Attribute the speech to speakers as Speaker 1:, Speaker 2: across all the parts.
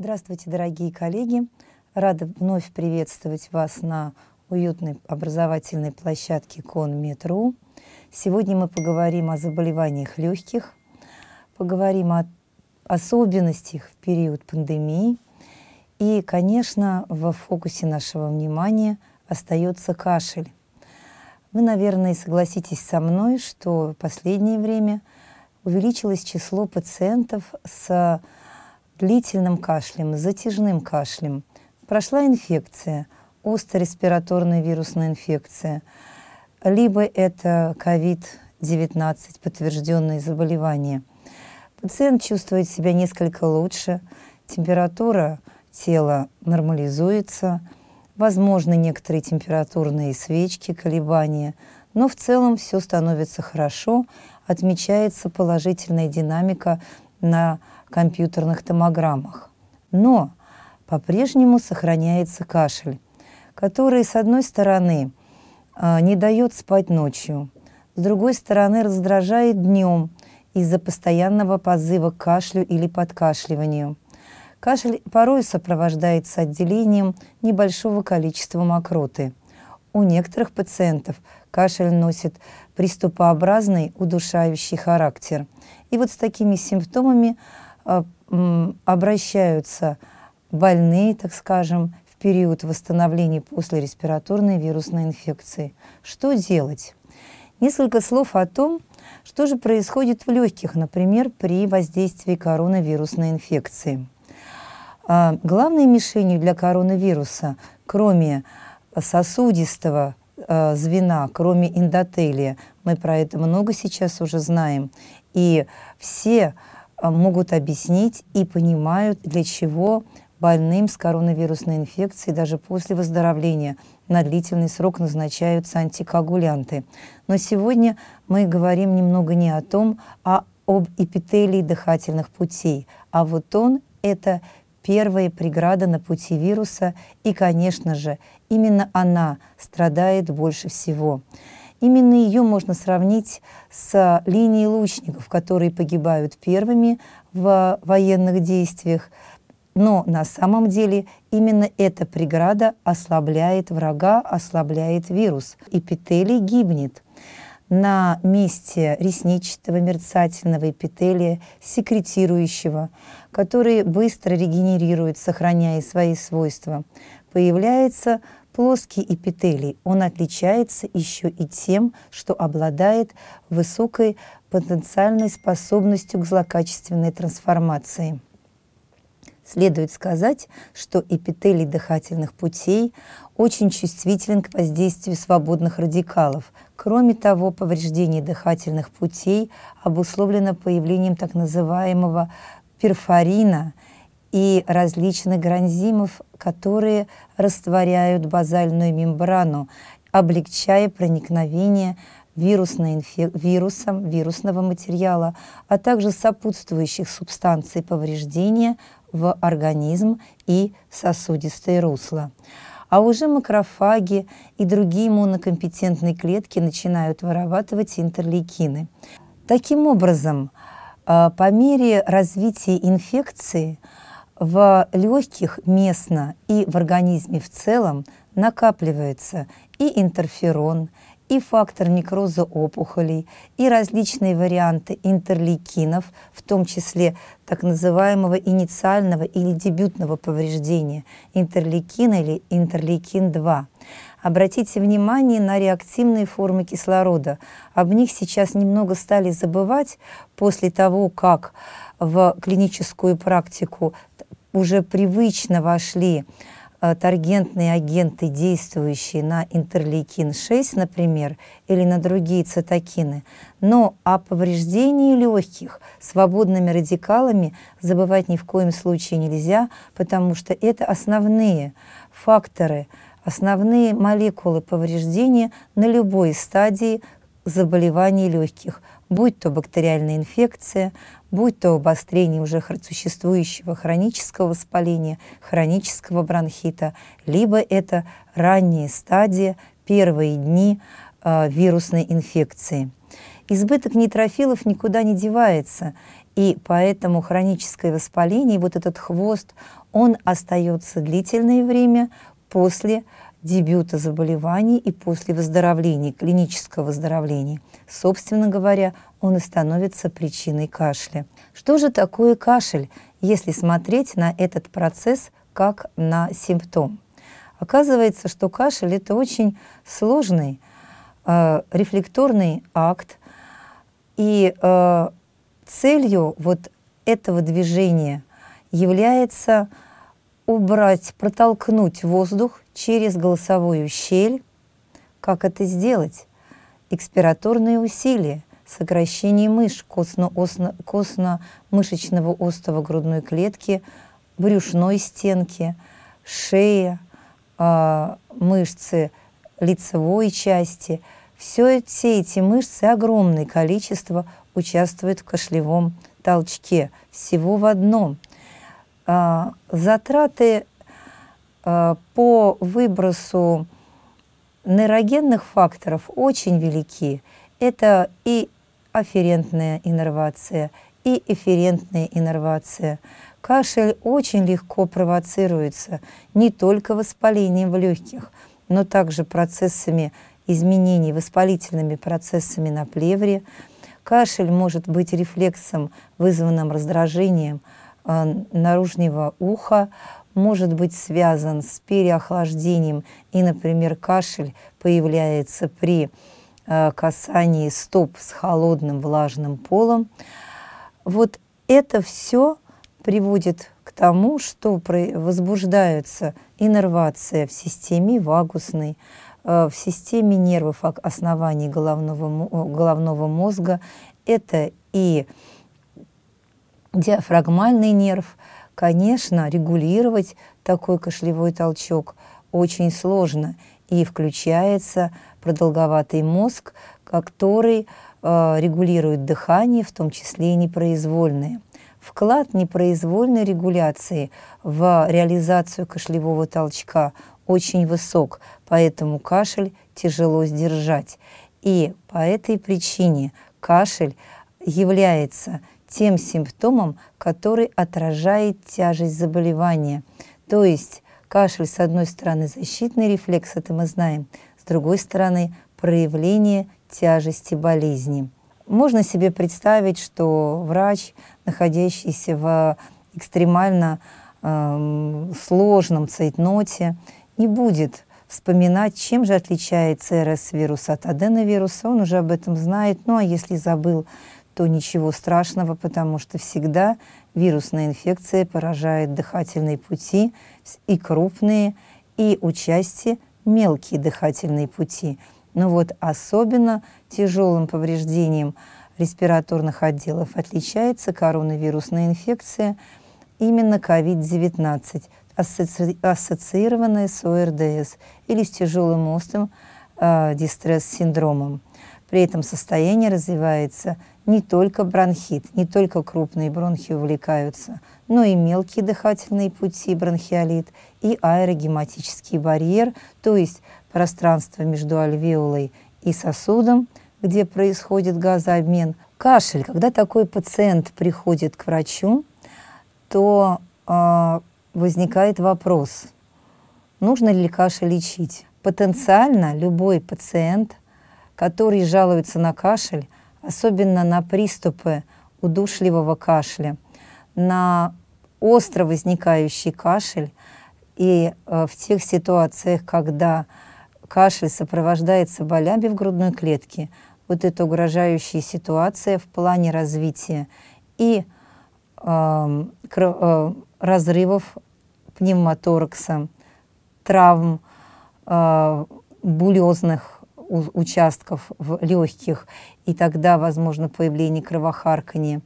Speaker 1: Здравствуйте, дорогие коллеги! Рада вновь приветствовать вас на уютной образовательной площадке КонМетру. Сегодня мы поговорим о заболеваниях легких, поговорим о особенностях в период пандемии. И, конечно, в фокусе нашего внимания остается кашель. Вы, наверное, согласитесь со мной, что в последнее время увеличилось число пациентов с длительным кашлем, затяжным кашлем. Прошла инфекция, остро-респираторная вирусная инфекция, либо это COVID-19, подтвержденные заболевания. Пациент чувствует себя несколько лучше, температура тела нормализуется, возможны некоторые температурные свечки, колебания, но в целом все становится хорошо, отмечается положительная динамика на компьютерных томограммах. Но по-прежнему сохраняется кашель, который, с одной стороны, а, не дает спать ночью, с другой стороны, раздражает днем из-за постоянного позыва к кашлю или подкашливанию. Кашель порой сопровождается отделением небольшого количества мокроты. У некоторых пациентов кашель носит приступообразный удушающий характер. И вот с такими симптомами а, обращаются больные, так скажем, в период восстановления после респираторной вирусной инфекции. Что делать? Несколько слов о том, что же происходит в легких, например, при воздействии коронавирусной инфекции. А, главной мишенью для коронавируса, кроме сосудистого а, звена, кроме эндотелия, мы про это много сейчас уже знаем, и все а, могут объяснить и понимают, для чего больным с коронавирусной инфекцией даже после выздоровления на длительный срок назначаются антикоагулянты. Но сегодня мы говорим немного не о том, а об эпителии дыхательных путей. А вот он – это первая преграда на пути вируса, и, конечно же, именно она страдает больше всего. Именно ее можно сравнить с линией лучников, которые погибают первыми в военных действиях. Но на самом деле именно эта преграда ослабляет врага, ослабляет вирус. Эпителий гибнет на месте ресничного мерцательного эпителия, секретирующего, который быстро регенерирует, сохраняя свои свойства, появляется Плоский эпителий, он отличается еще и тем, что обладает высокой потенциальной способностью к злокачественной трансформации. Следует сказать, что эпителий дыхательных путей очень чувствителен к воздействию свободных радикалов. Кроме того, повреждение дыхательных путей обусловлено появлением так называемого перфорина – и различных гранзимов, которые растворяют базальную мембрану, облегчая проникновение вирусной вирусом, вирусного материала, а также сопутствующих субстанций повреждения в организм и сосудистые русла. А уже макрофаги и другие иммунокомпетентные клетки начинают вырабатывать интерлейкины. Таким образом, а, по мере развития инфекции – в легких местно и в организме в целом накапливается и интерферон, и фактор некроза опухолей, и различные варианты интерлейкинов, в том числе так называемого инициального или дебютного повреждения интерлейкина или интерлейкин-2. Обратите внимание на реактивные формы кислорода. Об них сейчас немного стали забывать после того, как в клиническую практику уже привычно вошли таргентные агенты, действующие на интерлейкин-6, например, или на другие цитокины. Но о повреждении легких свободными радикалами забывать ни в коем случае нельзя, потому что это основные факторы, основные молекулы повреждения на любой стадии заболеваний легких, будь то бактериальная инфекция, будь то обострение уже существующего хронического воспаления, хронического бронхита, либо это ранние стадии, первые дни э, вирусной инфекции. избыток нейтрофилов никуда не девается, и поэтому хроническое воспаление, вот этот хвост, он остается длительное время после дебюта заболеваний и после выздоровления, клинического выздоровления. Собственно говоря, он и становится причиной кашля. Что же такое кашель, если смотреть на этот процесс как на симптом? Оказывается, что кашель – это очень сложный э, рефлекторный акт, и э, целью вот этого движения является убрать, протолкнуть воздух через голосовую щель. Как это сделать? Экспираторные усилия, сокращение мышц костно-мышечного остова грудной клетки, брюшной стенки, шея, э, мышцы лицевой части. Все, все эти мышцы, огромное количество, участвуют в кашлевом толчке. Всего в одном. Э, затраты э, по выбросу нейрогенных факторов очень велики. Это и афферентная иннервация, и эфферентная иннервация – Кашель очень легко провоцируется не только воспалением в легких, но также процессами изменений, воспалительными процессами на плевре. Кашель может быть рефлексом, вызванным раздражением э, наружного уха, может быть связан с переохлаждением, и, например, кашель появляется при э, касании стоп с холодным влажным полом. Вот это все приводит к тому, что возбуждается иннервация в системе вагусной, э, в системе нервов оснований головного, головного мозга. Это и диафрагмальный нерв. Конечно, регулировать такой кашлевой толчок очень сложно. И включается продолговатый мозг, который э, регулирует дыхание, в том числе и непроизвольное. Вклад непроизвольной регуляции в реализацию кашлевого толчка очень высок, поэтому кашель тяжело сдержать. И по этой причине кашель является тем симптомом, который отражает тяжесть заболевания. То есть кашель, с одной стороны, защитный рефлекс, это мы знаем, с другой стороны, проявление тяжести болезни. Можно себе представить, что врач, находящийся в экстремально э, сложном цейтноте, не будет вспоминать, чем же отличается РС-вирус от аденовируса. Он уже об этом знает. Ну а если забыл, то ничего страшного, потому что всегда вирусная инфекция поражает дыхательные пути и крупные, и участие мелкие дыхательные пути – но вот особенно тяжелым повреждением респираторных отделов отличается коронавирусная инфекция, именно COVID-19, ассоциированная с ОРДС или с тяжелым острым э, дистресс-синдромом. При этом состояние развивается не только бронхит, не только крупные бронхи увлекаются, но и мелкие дыхательные пути, бронхиолит и аэрогематический барьер, то есть пространство между альвеолой и сосудом, где происходит газообмен. Кашель. Когда такой пациент приходит к врачу, то э, возникает вопрос, нужно ли кашель лечить. Потенциально любой пациент, который жалуется на кашель, особенно на приступы удушливого кашля, на остро возникающий кашель. И э, в тех ситуациях, когда кашель сопровождается болями в грудной клетке, вот эта угрожающая ситуация в плане развития и э, э, разрывов пневмоторакса, травм э, булезных участков в легких, и тогда возможно появление кровохаркания.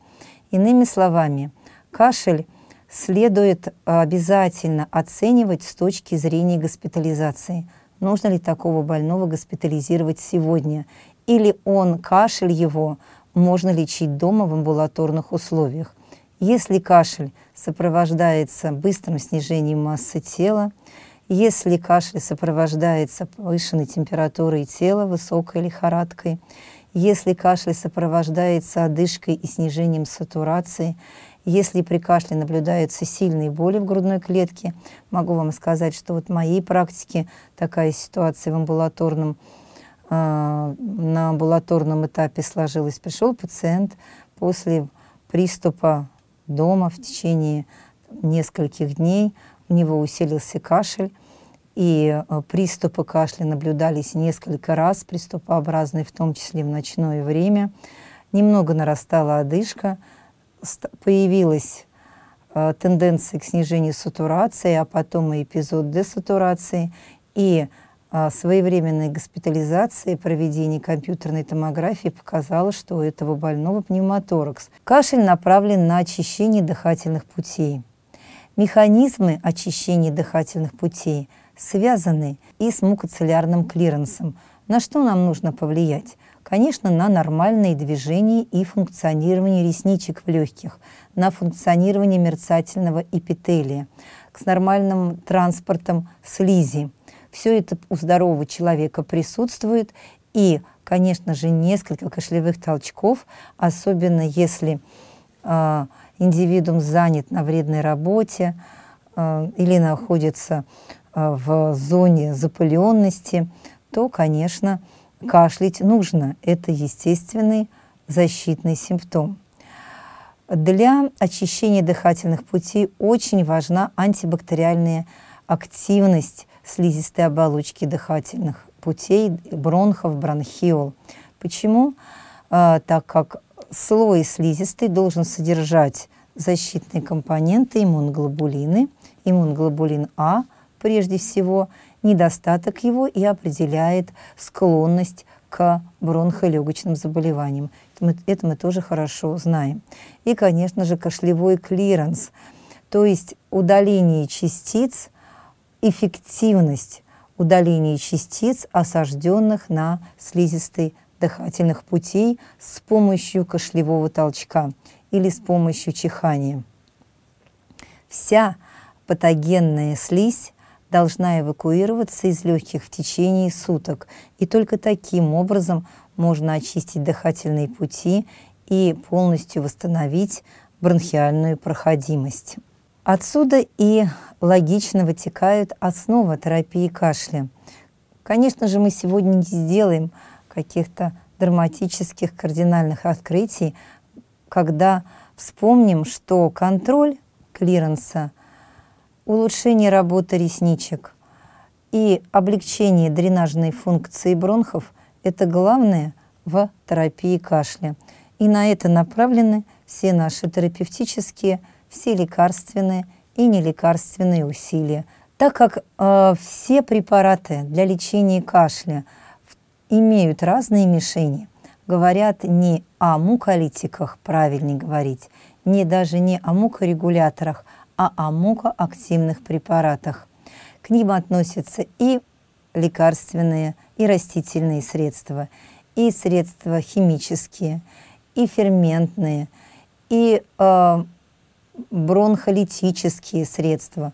Speaker 1: Иными словами, кашель следует обязательно оценивать с точки зрения госпитализации – нужно ли такого больного госпитализировать сегодня, или он, кашель его, можно лечить дома в амбулаторных условиях. Если кашель сопровождается быстрым снижением массы тела, если кашель сопровождается повышенной температурой тела, высокой лихорадкой, Если кашель сопровождается одышкой и снижением сатурации, если при кашле наблюдаются сильные боли в грудной клетке, могу вам сказать, что вот в моей практике такая ситуация в амбулаторном, э, на амбулаторном этапе сложилась. Пришел пациент после приступа дома в течение нескольких дней, у него усилился кашель, и э, приступы кашля наблюдались несколько раз, приступообразные, в том числе в ночное время. Немного нарастала одышка, появилась э, тенденция к снижению сатурации, а потом и эпизод десатурации, и э, своевременной госпитализации, проведение компьютерной томографии показало, что у этого больного пневмоторакс. Кашель направлен на очищение дыхательных путей. Механизмы очищения дыхательных путей связаны и с мукоцеллярным клиренсом. На что нам нужно повлиять? Конечно, на нормальные движения и функционирование ресничек в легких, на функционирование мерцательного эпителия, с нормальным транспортом слизи. Все это у здорового человека присутствует, и, конечно же, несколько кашлевых толчков, особенно если э, индивидуум занят на вредной работе или находится э, в зоне запыленности, то, конечно, Кашлять нужно, это естественный защитный симптом. Для очищения дыхательных путей очень важна антибактериальная активность слизистой оболочки дыхательных путей, бронхов, бронхиол. Почему? А, так как слой слизистой должен содержать защитные компоненты иммуноглобулины, иммуноглобулин А прежде всего – недостаток его и определяет склонность к бронхолегочным заболеваниям. Это мы, это мы тоже хорошо знаем. И, конечно же, кашлевой клиренс, то есть удаление частиц, эффективность удаления частиц, осажденных на слизистой дыхательных путей с помощью кашлевого толчка или с помощью чихания. Вся патогенная слизь должна эвакуироваться из легких в течение суток. И только таким образом можно очистить дыхательные пути и полностью восстановить бронхиальную проходимость. Отсюда и логично вытекают основа терапии кашля. Конечно же, мы сегодня не сделаем каких-то драматических кардинальных открытий, когда вспомним, что контроль клиренса – улучшение работы ресничек и облегчение дренажной функции бронхов – это главное в терапии кашля. И на это направлены все наши терапевтические, все лекарственные и нелекарственные усилия. Так как э, все препараты для лечения кашля имеют разные мишени, говорят не о муколитиках, правильнее говорить, не даже не о мукорегуляторах, а о мукоактивных препаратах. К ним относятся и лекарственные, и растительные средства, и средства химические, и ферментные, и э, бронхолитические средства.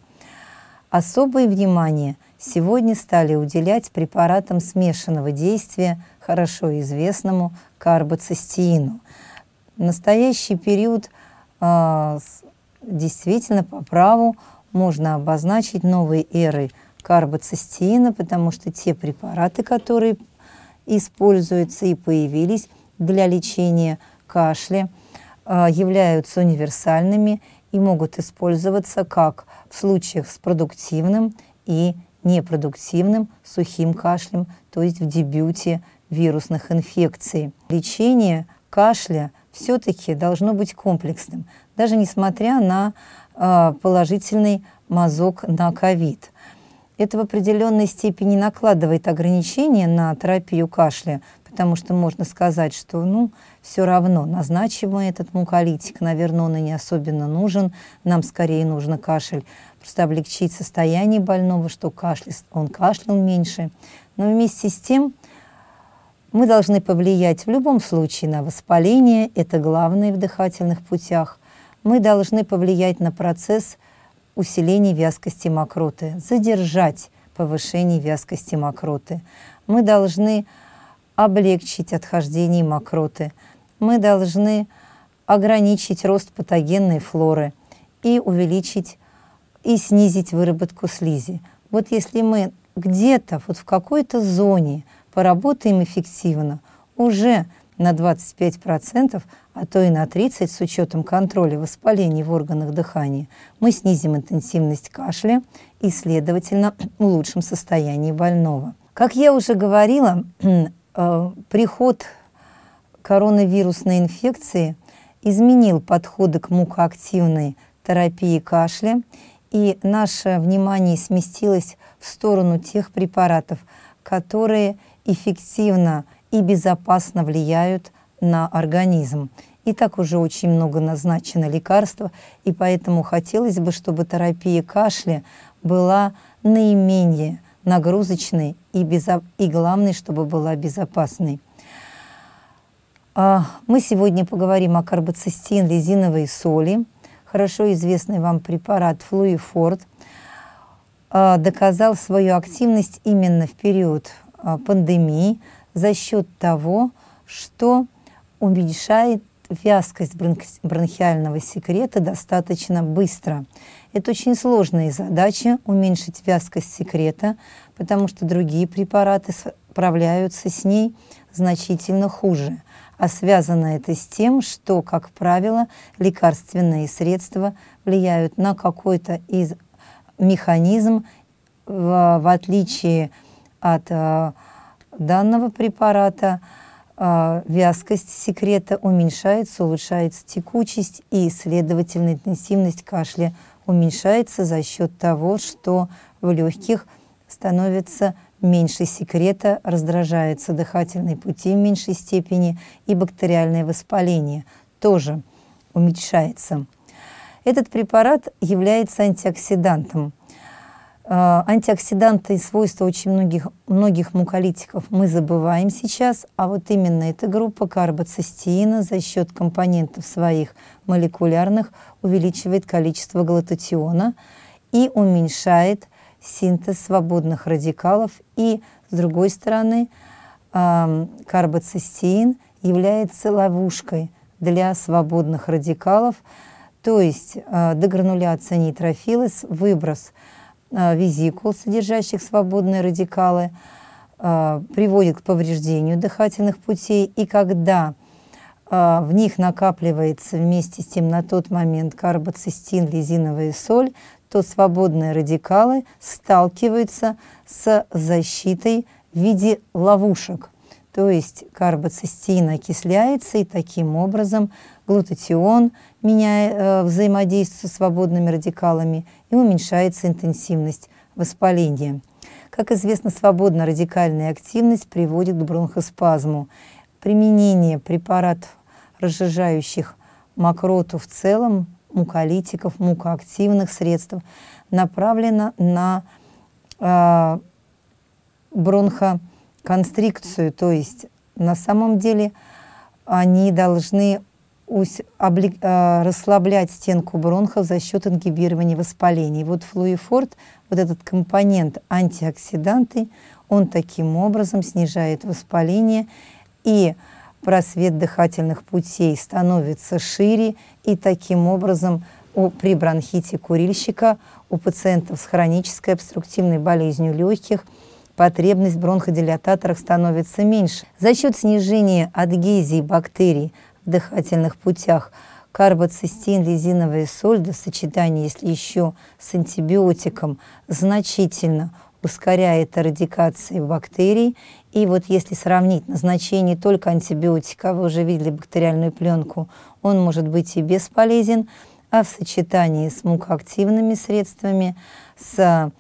Speaker 1: Особое внимание сегодня стали уделять препаратам смешанного действия, хорошо известному карбоцистеину. В настоящий период э, действительно по праву можно обозначить новые эры карбоцистеина, потому что те препараты, которые используются и появились для лечения кашля, а, являются универсальными и могут использоваться как в случаях с продуктивным и непродуктивным сухим кашлем, то есть в дебюте вирусных инфекций. Лечение кашля все-таки должно быть комплексным даже несмотря на э, положительный мазок на ковид. Это в определенной степени накладывает ограничения на терапию кашля, потому что можно сказать, что ну, все равно назначим этот муколитик, наверное, он и не особенно нужен, нам скорее нужно кашель, просто облегчить состояние больного, что кашля, он кашлял меньше. Но вместе с тем мы должны повлиять в любом случае на воспаление, это главное в дыхательных путях – мы должны повлиять на процесс усиления вязкости мокроты, задержать повышение вязкости мокроты. Мы должны облегчить отхождение мокроты. Мы должны ограничить рост патогенной флоры и увеличить и снизить выработку слизи. Вот если мы где-то вот в какой-то зоне поработаем эффективно, уже на 25%, а то и на 30% с учетом контроля воспалений в органах дыхания, мы снизим интенсивность кашля и, следовательно, улучшим состояние больного. Как я уже говорила, э, приход коронавирусной инфекции изменил подходы к мукоактивной терапии кашля, и наше внимание сместилось в сторону тех препаратов, которые эффективно и безопасно влияют на организм. И так уже очень много назначено лекарств, и поэтому хотелось бы, чтобы терапия кашля была наименее нагрузочной и, безо... и главное, чтобы была безопасной. А, мы сегодня поговорим о карбоцистин, лизиновой соли. Хорошо известный вам препарат флуифорд а, доказал свою активность именно в период а, пандемии за счет того, что уменьшает вязкость бронхиального секрета достаточно быстро. Это очень сложная задача уменьшить вязкость секрета, потому что другие препараты справляются с ней значительно хуже. А связано это с тем, что, как правило, лекарственные средства влияют на какой-то из механизм, в, в отличие от э, данного препарата, э, вязкость секрета уменьшается, улучшается текучесть и, следовательно, интенсивность кашля уменьшается за счет того, что в легких становится меньше секрета, раздражаются дыхательные пути в меньшей степени и бактериальное воспаление тоже уменьшается. Этот препарат является антиоксидантом. А, антиоксиданты и свойства очень многих, многих муколитиков мы забываем сейчас, а вот именно эта группа карбоцистеина за счет компонентов своих молекулярных увеличивает количество глутатиона и уменьшает синтез свободных радикалов. И, с другой стороны, карбоцистеин является ловушкой для свободных радикалов, то есть а, дегрануляция нейтрофилез, выброс а, визикул, содержащих свободные радикалы, а, приводит к повреждению дыхательных путей. И когда в них накапливается вместе с тем на тот момент карбоцистин, лизиновая соль, то свободные радикалы сталкиваются с защитой в виде ловушек. То есть карбоцистин окисляется, и таким образом глутатион меняя, э, взаимодействует со свободными радикалами и уменьшается интенсивность воспаления. Как известно, свободная радикальная активность приводит к бронхоспазму. Применение препаратов, разжижающих мокроту в целом, муколитиков, мукоактивных средств, направлена на э, бронхоконстрикцию, то есть на самом деле они должны облег, э, расслаблять стенку бронхов за счет ингибирования воспаления. вот флуифорд, вот этот компонент антиоксиданты, он таким образом снижает воспаление и просвет дыхательных путей становится шире, и таким образом у, при бронхите курильщика у пациентов с хронической обструктивной болезнью легких потребность в бронходилататорах становится меньше. За счет снижения адгезии бактерий дыхательных путях карбоцистин, лизиновая соль до сочетания, если еще с антибиотиком, значительно ускоряет эрадикацию бактерий. И вот если сравнить назначение только антибиотика, вы уже видели бактериальную пленку, он может быть и бесполезен, а в сочетании с мукоактивными средствами, с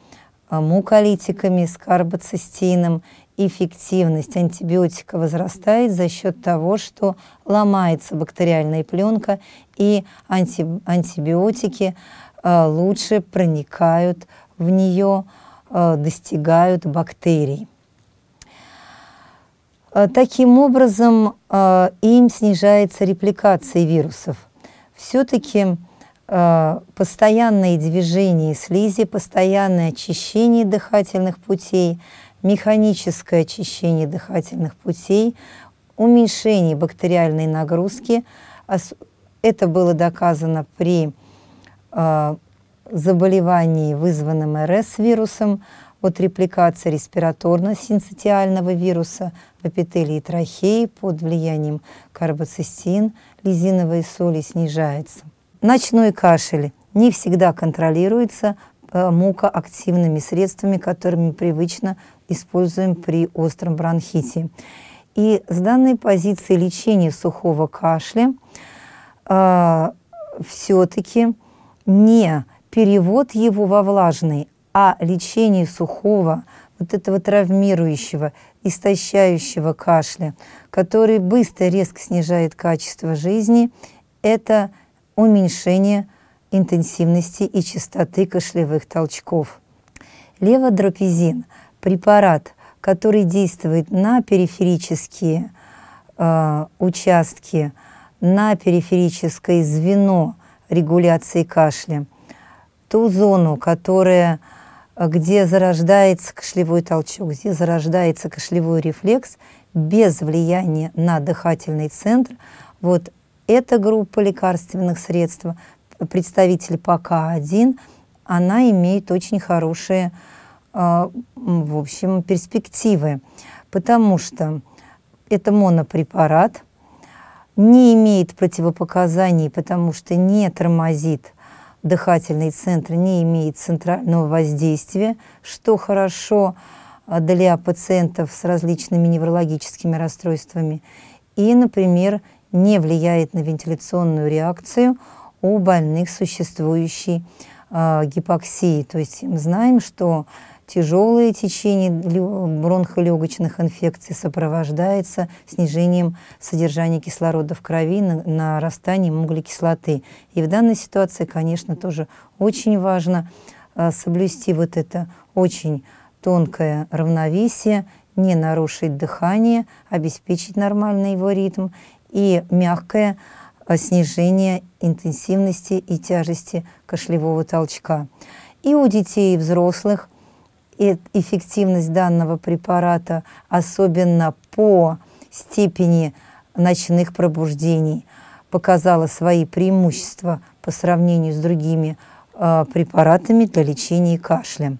Speaker 1: а, муколитиками, с карбоцистином, эффективность антибиотика возрастает за счет того, что ломается бактериальная пленка, и анти, антибиотики э, лучше проникают в нее, Э, достигают бактерий. Э, таким образом, э, им снижается репликация вирусов. Все-таки постоянные движения слизи, постоянное очищение дыхательных путей механическое очищение дыхательных путей, уменьшение бактериальной нагрузки. Это было доказано при э, заболевании, вызванном РС-вирусом, от репликации респираторно-синцитиального вируса в эпителии трахеи под влиянием карбоцистин, лизиновой соли снижается. Ночной кашель не всегда контролируется э, мукоактивными средствами, которыми привычно используем при остром бронхите. И с данной позиции лечения сухого кашля э, все-таки не перевод его во влажный, а лечение сухого, вот этого травмирующего, истощающего кашля, который быстро, резко снижает качество жизни, это уменьшение интенсивности и частоты кашлевых толчков. Леводропизин – препарат, который действует на периферические э, участки, на периферическое звено регуляции кашля, ту зону, которая, где зарождается кашлевой толчок, где зарождается кашлевой рефлекс без влияния на дыхательный центр, вот эта группа лекарственных средств, представитель ПК-1, она имеет очень хорошие, в общем, перспективы, потому что это монопрепарат, не имеет противопоказаний, потому что не тормозит дыхательный центр, не имеет центрального воздействия, что хорошо для пациентов с различными неврологическими расстройствами. И, например, не влияет на вентиляционную реакцию у больных существующей э, гипоксии. То есть мы знаем, что тяжелое течение бронхолегочных инфекций сопровождается снижением содержания кислорода в крови, нарастанием углекислоты. И в данной ситуации, конечно, тоже очень важно э, соблюсти вот это очень тонкое равновесие, не нарушить дыхание, обеспечить нормальный его ритм и мягкое э, снижение интенсивности и тяжести кашлевого толчка. И у детей и взрослых эффективность данного препарата, особенно по степени ночных пробуждений, показала свои преимущества по сравнению с другими э, препаратами для лечения кашля.